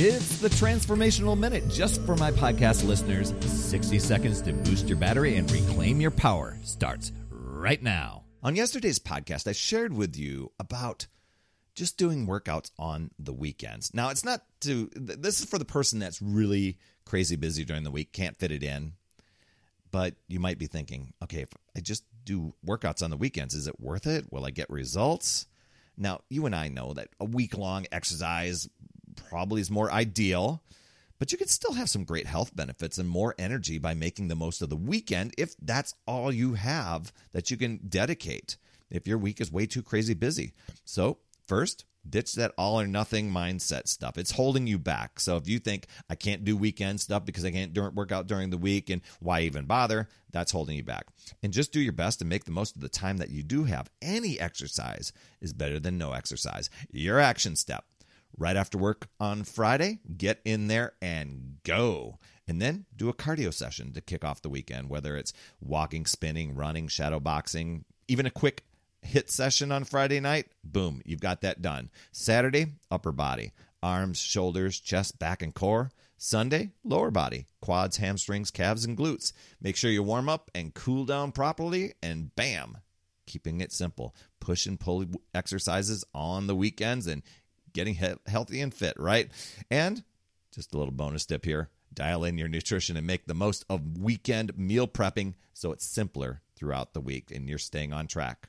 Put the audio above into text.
It's the Transformational Minute just for my podcast listeners. 60 seconds to boost your battery and reclaim your power starts right now. On yesterday's podcast, I shared with you about just doing workouts on the weekends. Now, it's not to, this is for the person that's really crazy busy during the week, can't fit it in. But you might be thinking, okay, if I just do workouts on the weekends, is it worth it? Will I get results? Now, you and I know that a week long exercise probably is more ideal, but you can still have some great health benefits and more energy by making the most of the weekend if that's all you have that you can dedicate if your week is way too crazy busy. So, first, ditch that all or nothing mindset stuff. It's holding you back. So if you think I can't do weekend stuff because I can't work out during the week and why even bother, that's holding you back. And just do your best to make the most of the time that you do have. Any exercise is better than no exercise. Your action step right after work on Friday, get in there and go. And then do a cardio session to kick off the weekend, whether it's walking, spinning, running, shadow boxing, even a quick HIIT session on Friday night. Boom, you've got that done. Saturday, upper body, arms, shoulders, chest, back, and core. Sunday, lower body, quads, hamstrings, calves, and glutes. Make sure you warm up and cool down properly, and bam, keeping it simple. Push and pull exercises on the weekends, and getting he- healthy and fit, right? And just a little bonus tip here dial in your nutrition and make the most of weekend meal prepping so it's simpler throughout the week and you're staying on track.